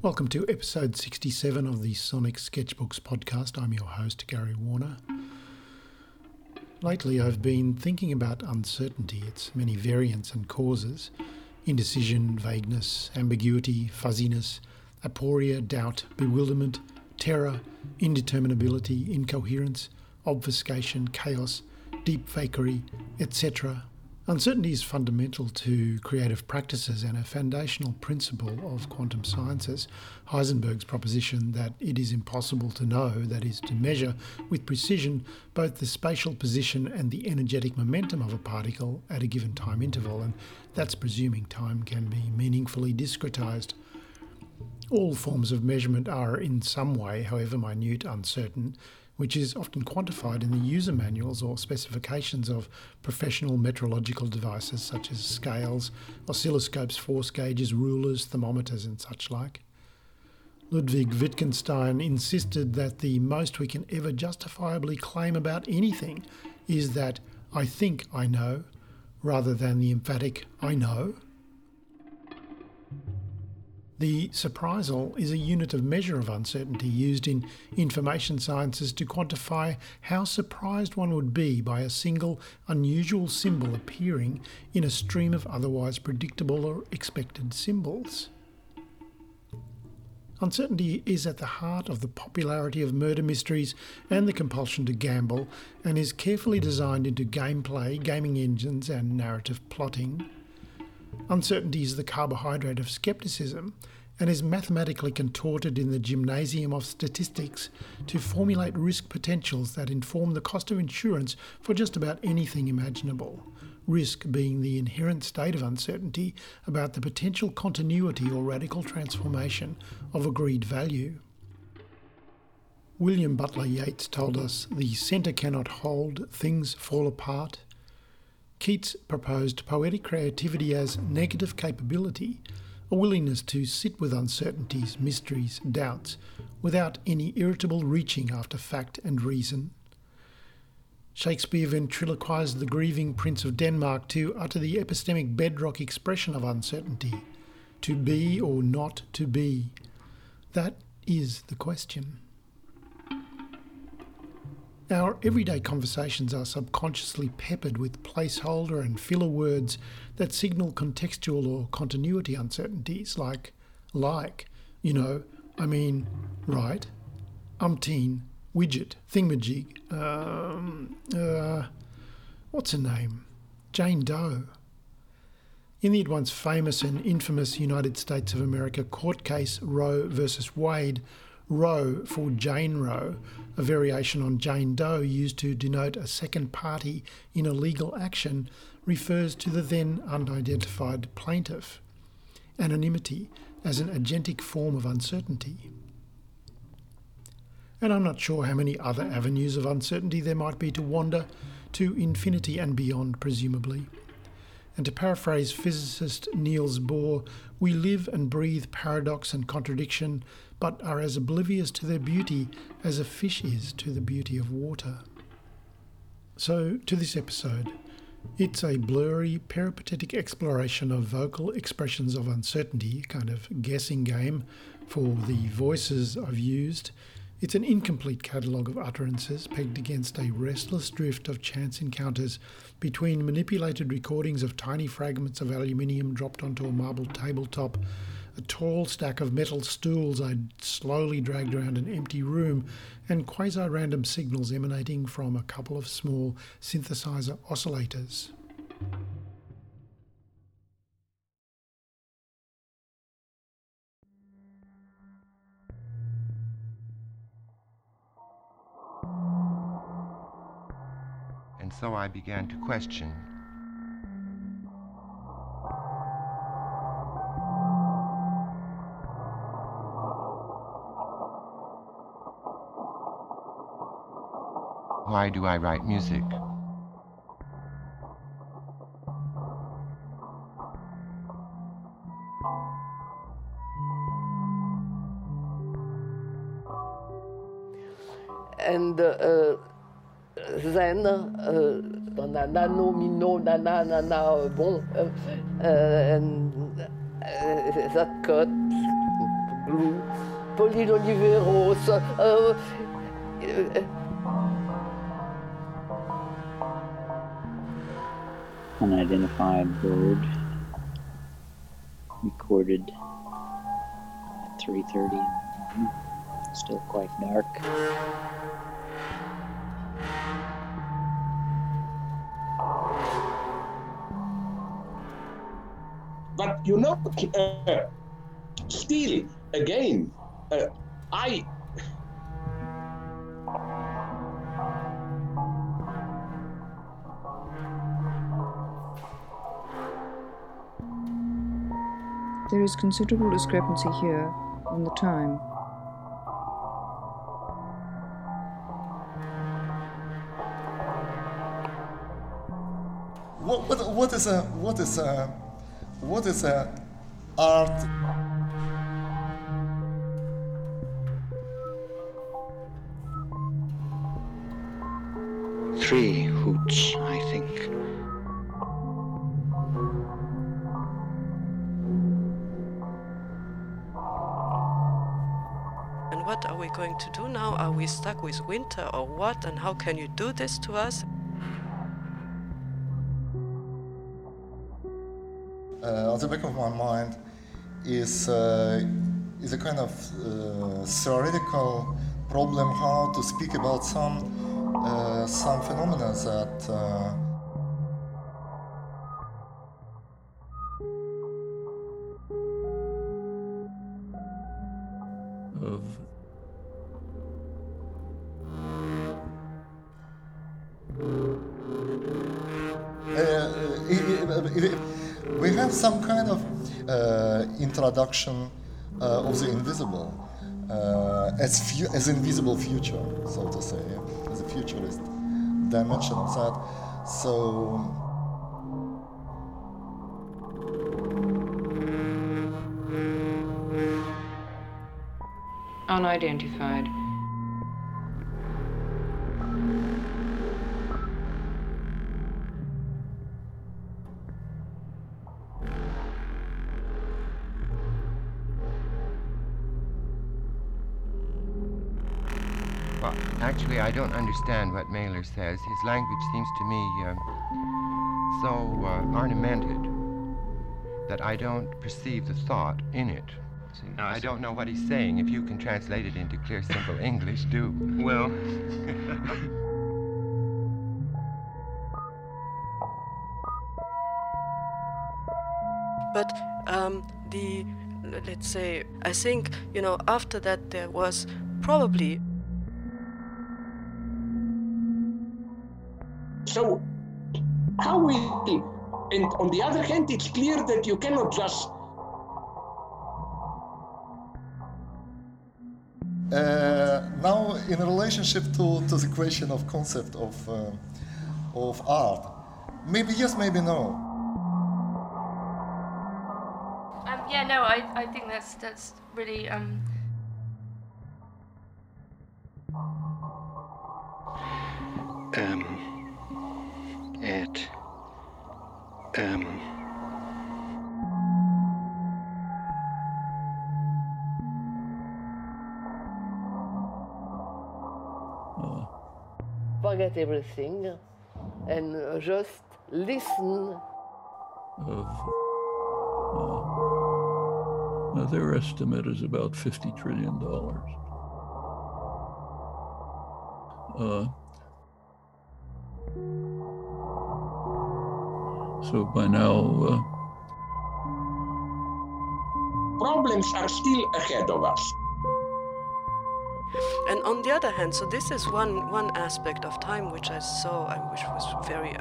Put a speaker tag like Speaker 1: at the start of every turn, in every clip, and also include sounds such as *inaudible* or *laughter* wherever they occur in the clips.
Speaker 1: Welcome to episode 67 of the Sonic Sketchbooks podcast. I'm your host, Gary Warner. Lately, I've been thinking about uncertainty, its many variants and causes indecision, vagueness, ambiguity, fuzziness, aporia, doubt, bewilderment, terror, indeterminability, incoherence, obfuscation, chaos, deep fakery, etc. Uncertainty is fundamental to creative practices and a foundational principle of quantum sciences. Heisenberg's proposition that it is impossible to know, that is, to measure with precision both the spatial position and the energetic momentum of a particle at a given time interval, and that's presuming time can be meaningfully discretized. All forms of measurement are in some way, however minute, uncertain, which is often quantified in the user manuals or specifications of professional metrological devices such as scales, oscilloscopes, force gauges, rulers, thermometers, and such like. Ludwig Wittgenstein insisted that the most we can ever justifiably claim about anything is that I think I know, rather than the emphatic I know. The surprisal is a unit of measure of uncertainty used in information sciences to quantify how surprised one would be by a single unusual symbol appearing in a stream of otherwise predictable or expected symbols. Uncertainty is at the heart of the popularity of murder mysteries and the compulsion to gamble, and is carefully designed into gameplay, gaming engines, and narrative plotting. Uncertainty is the carbohydrate of skepticism and is mathematically contorted in the gymnasium of statistics to formulate risk potentials that inform the cost of insurance for just about anything imaginable. Risk being the inherent state of uncertainty about the potential continuity or radical transformation of agreed value. William Butler Yeats told us the centre cannot hold, things fall apart. Keats proposed poetic creativity as negative capability, a willingness to sit with uncertainties, mysteries, doubts, without any irritable reaching after fact and reason. Shakespeare ventriloquized the grieving Prince of Denmark to utter the epistemic bedrock expression of uncertainty to be or not to be. That is the question. Our everyday conversations are subconsciously peppered with placeholder and filler words that signal contextual or continuity uncertainties, like, like, you know, I mean, right, umpteen, widget, thingamajig, um, uh, what's her name? Jane Doe. In the at once famous and infamous United States of America court case Roe versus Wade, Roe for Jane Roe, a variation on Jane Doe used to denote a second party in a legal action, refers to the then unidentified plaintiff. Anonymity as an agentic form of uncertainty. And I'm not sure how many other avenues of uncertainty there might be to wander to infinity and beyond, presumably. And to paraphrase physicist Niels Bohr, we live and breathe paradox and contradiction, but are as oblivious to their beauty as a fish is to the beauty of water. So, to this episode. It's a blurry, peripatetic exploration of vocal expressions of uncertainty, kind of guessing game for the voices I've used it's an incomplete catalogue of utterances pegged against a restless drift of chance encounters between manipulated recordings of tiny fragments of aluminium dropped onto a marble tabletop, a tall stack of metal stools I'd slowly dragged around an empty room, and quasi random signals emanating from a couple of small synthesizer oscillators.
Speaker 2: and so I began to question. Why do I write music?
Speaker 3: and uh, then uh, dans la nano, mino, nana, nana, bon, uh, and uh, that cut Glou, Pauline Oliveros, euh,
Speaker 4: unidentified bird recorded at 3.30 still quite dark.
Speaker 5: But you know uh, still again uh, i
Speaker 6: There is considerable discrepancy here on the time.
Speaker 7: What, what, what is a what is a what is a art
Speaker 4: three hoots
Speaker 8: going to do now? Are we stuck with winter or what? And how can you do this to us?
Speaker 7: uh, at the back of my mind is uh, is a kind of uh, theoretical problem how to speak about some uh, some phenomena that introduction uh, of the invisible uh, as fu- as invisible future, so to say, as a futurist dimension of that. So
Speaker 6: Unidentified.
Speaker 2: Well, actually, I don't understand what Mailer says. His language seems to me um, so uh, ornamented that I don't perceive the thought in it. See, I don't know what he's saying. If you can translate it into clear, simple English, do.
Speaker 9: Well, *laughs*
Speaker 8: But um, the, let's say, I think, you know, after that there was probably
Speaker 5: so how we and on the other hand it's clear that you cannot just
Speaker 7: Uh, now, in relationship to, to the question of concept of uh, of art, maybe yes, maybe no.
Speaker 10: Um, yeah, no, I, I think that's that's really um,
Speaker 4: um
Speaker 3: forget everything and just listen.
Speaker 11: of uh, their estimate is about 50 trillion dollars uh, so by now uh,
Speaker 5: problems are still ahead of us
Speaker 8: And on the other hand, so this is one one aspect of time which I saw, and which was very.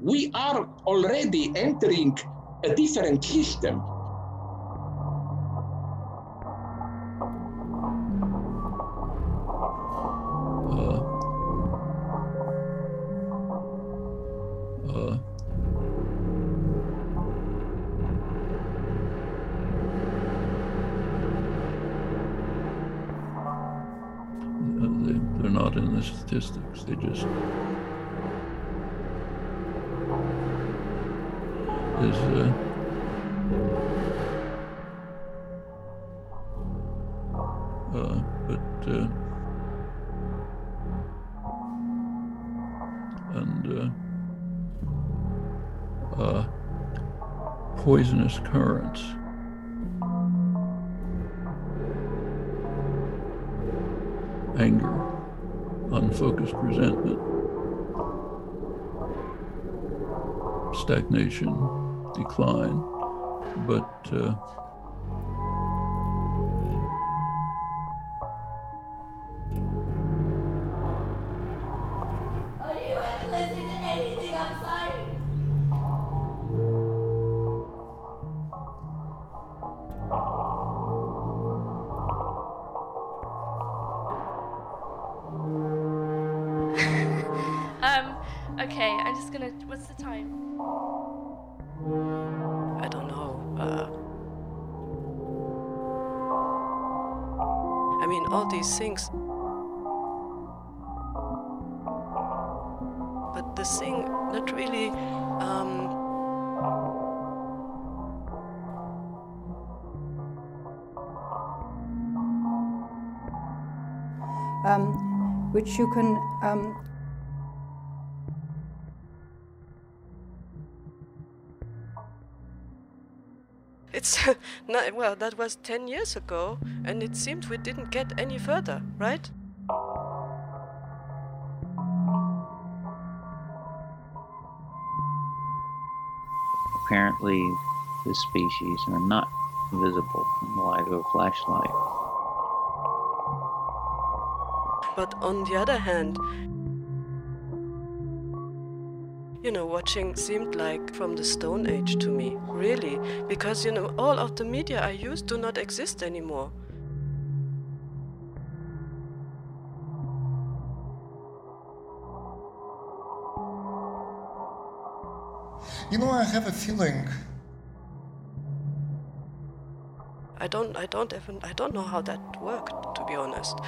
Speaker 5: we are already entering a different system
Speaker 11: statistics. They just uh, uh, but uh, and uh, uh, poisonous currents. Anger, unfocused resentment, stagnation, decline, but uh,
Speaker 8: all these things. But the thing that really. Um,
Speaker 12: um, which you can um, *laughs*
Speaker 8: Not, well, that was 10 years ago, and it seems we didn't get any further, right?
Speaker 13: Apparently, this species are not visible in the light of a flashlight.
Speaker 8: But on the other hand, you know, watching seemed like from the Stone Age to me, really, because, you know, all of the media I use do not exist anymore.
Speaker 7: You know, I have a feeling.
Speaker 8: I don't, I don't even, I don't know how that worked, to be honest.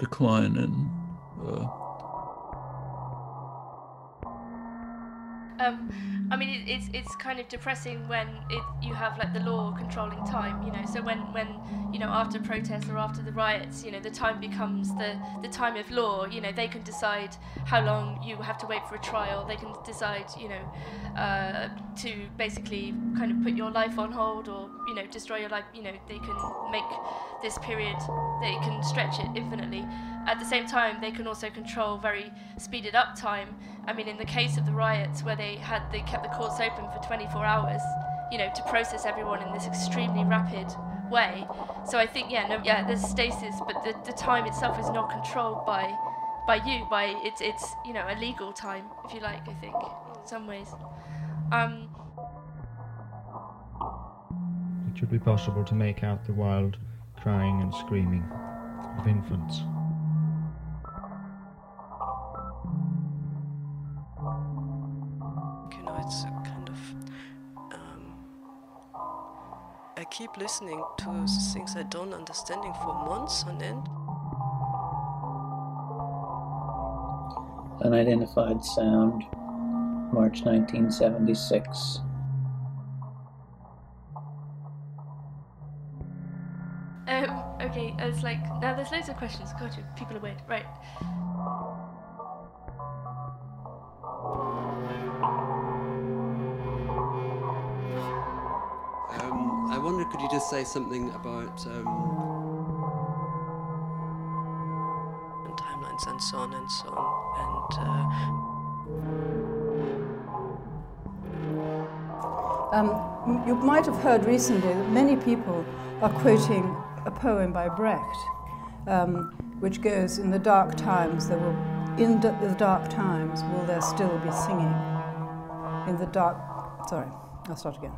Speaker 11: Decline in uh,
Speaker 10: Um, I mean, it, it's it's kind of depressing when it you have like the law controlling time, you know. So when when you know after protests or after the riots, you know, the time becomes the the time of law. You know, they can decide how long you have to wait for a trial. They can decide, you know, uh, to basically kind of put your life on hold or you know destroy your life. You know, they can make this period they can stretch it infinitely. At the same time, they can also control very speeded up time. I mean, in the case of the riots, where they had they kept the courts open for 24 hours, you know, to process everyone in this extremely rapid way. So I think, yeah, no, yeah, there's stasis, but the, the time itself is not controlled by by you, by it's it's you know a legal time, if you like. I think in some ways. Um,
Speaker 14: It should be possible to make out the wild crying and screaming of infants.
Speaker 8: Listening to things I don't understanding for months on end.
Speaker 13: Unidentified sound, March 1976.
Speaker 10: um, okay, it's like now there's loads of questions. God, you- people are weird, right?
Speaker 15: Wonder, could you just say something about um,
Speaker 8: and timelines and so on and so on.
Speaker 12: Um, you might have heard recently that many people are quoting a poem by Brecht, um, which goes, "In the dark times there will, in d- the dark times will there still be singing. In the dark, sorry, I'll start again.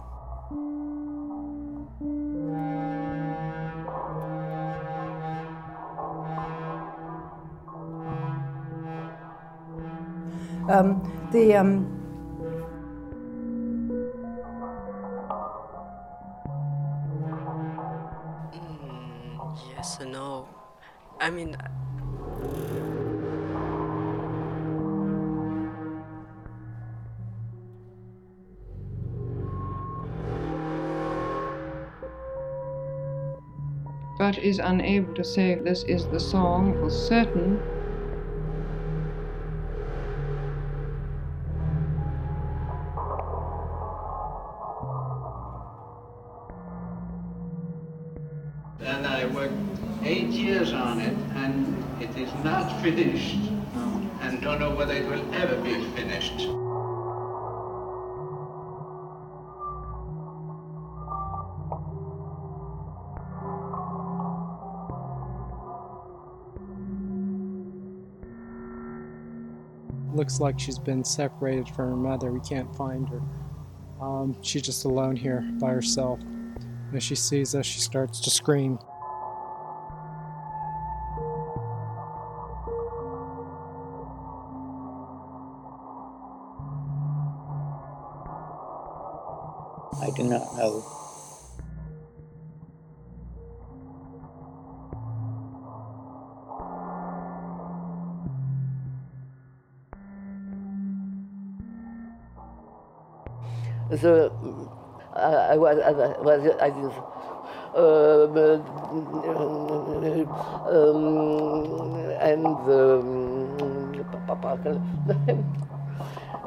Speaker 12: Um, the um,
Speaker 8: Yes no. I mean, uh,
Speaker 6: but is unable to say this is the song for certain
Speaker 16: eight years on it, and it is not finished. And don't know whether it will ever be finished.
Speaker 17: Looks like she's been separated from her mother. We can't find her. Um, she's just alone here by herself. As she sees us, she starts to scream.
Speaker 3: The I, I was I was I was um, um, and um,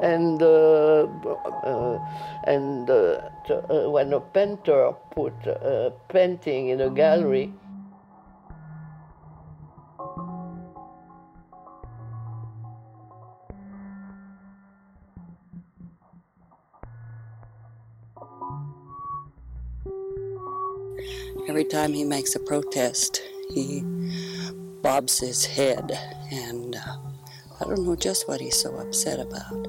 Speaker 3: and uh, uh, and uh, uh, when a painter put a painting in a gallery.
Speaker 18: Time he makes a protest, he bobs his head, and uh, I don't know just what he's so upset about.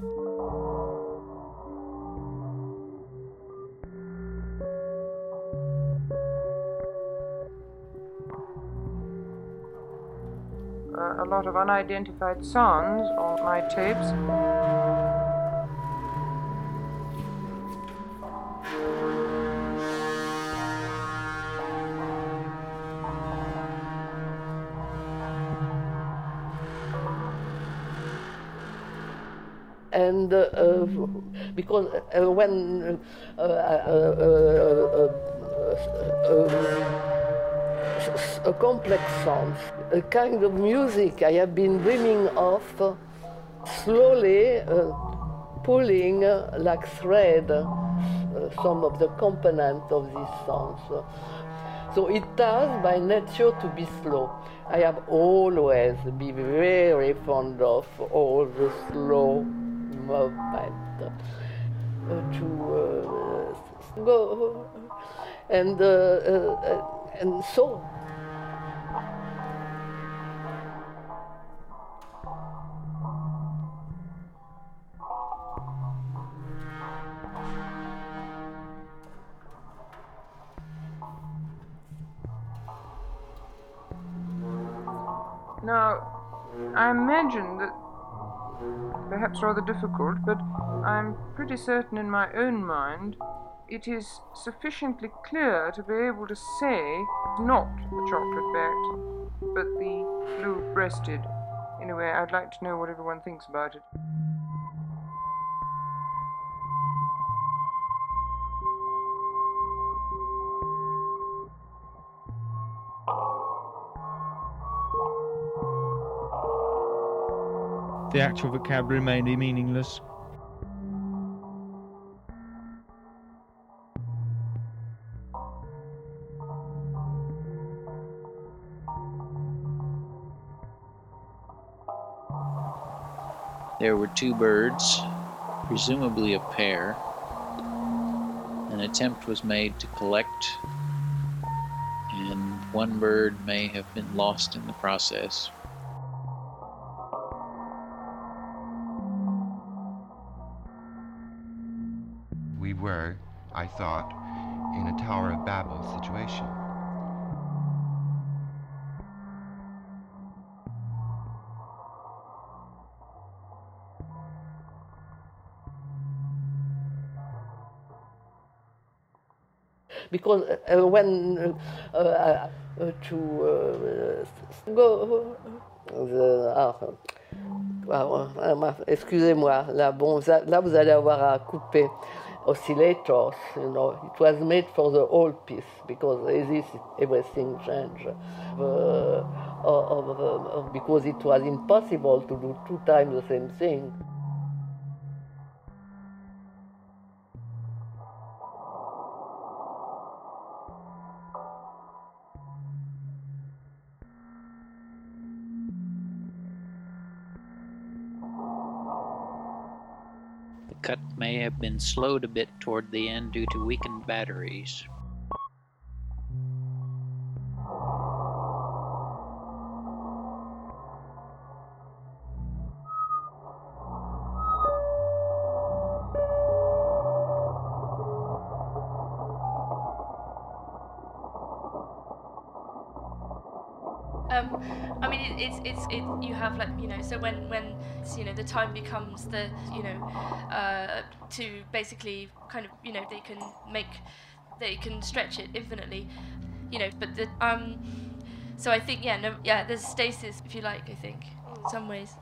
Speaker 6: A lot of unidentified sounds on my tapes.
Speaker 3: And uh, because uh, when uh, uh, uh, uh a complex sound, a kind of music I have been dreaming of, slowly pulling like thread some of the components of these songs. So it has by nature to be slow. I have always been very fond of all the slow movement uh, to uh, go. And uh, and so.
Speaker 6: Now, I imagine that perhaps rather difficult, but I'm pretty certain in my own mind it is sufficiently clear to be able to say not the chocolate backed, but the blue breasted. Anyway, I'd like to know what everyone thinks about it.
Speaker 14: The actual vocabulary may be meaningless.
Speaker 13: There were two birds, presumably a pair. An attempt was made to collect, and one bird may have been lost in the process.
Speaker 3: Because uh, when uh, uh, to go ah, excusez-moi là bon là vous allez avoir à couper oscillators, you know. It was made for the whole piece because this everything changed. Uh, uh, because it was impossible to do two times the same thing.
Speaker 13: Cut may have been slowed a bit toward the end due to weakened batteries.
Speaker 10: Um, I mean, it, it's it's it. You have like you know, so when when you know the time becomes the you know uh, to basically kind of you know they can make they can stretch it infinitely, you know. But the um, so I think yeah no yeah there's stasis if you like I think in some ways.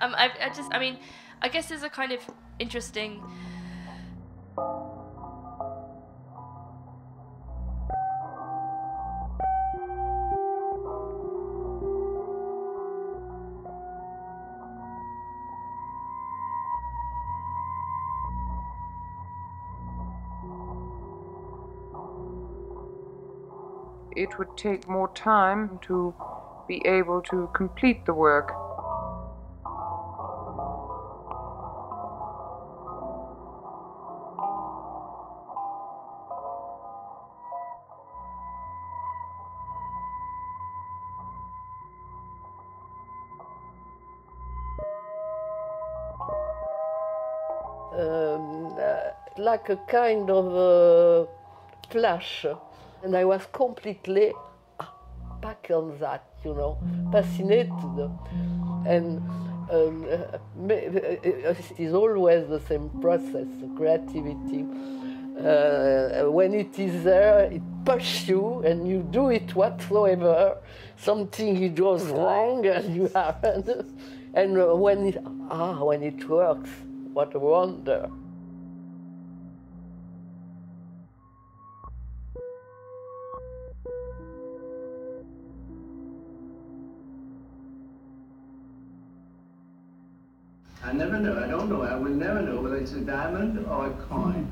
Speaker 10: Um, I I just I mean, I guess there's a kind of interesting.
Speaker 6: It would take more time to be able to complete the work.
Speaker 3: Um, uh, like a kind of uh, flash and I was completely back on that, you know, fascinated. And um, it is always the same process, creativity. Uh, when it is there, it pushes you and you do it whatsoever. Something goes wrong and you have, *laughs* and when it ah when it works, what a wonder.
Speaker 16: Never know. I don't know. I will never know whether it's a diamond or a coin.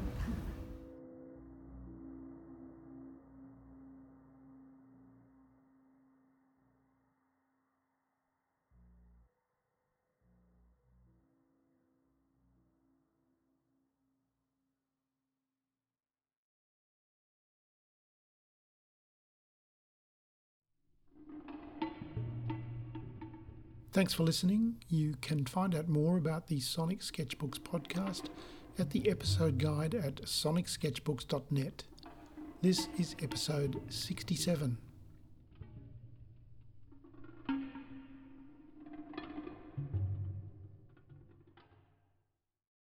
Speaker 1: Thanks for listening. You can find out more about the Sonic Sketchbooks podcast at the episode guide at sonicsketchbooks.net. This is episode 67.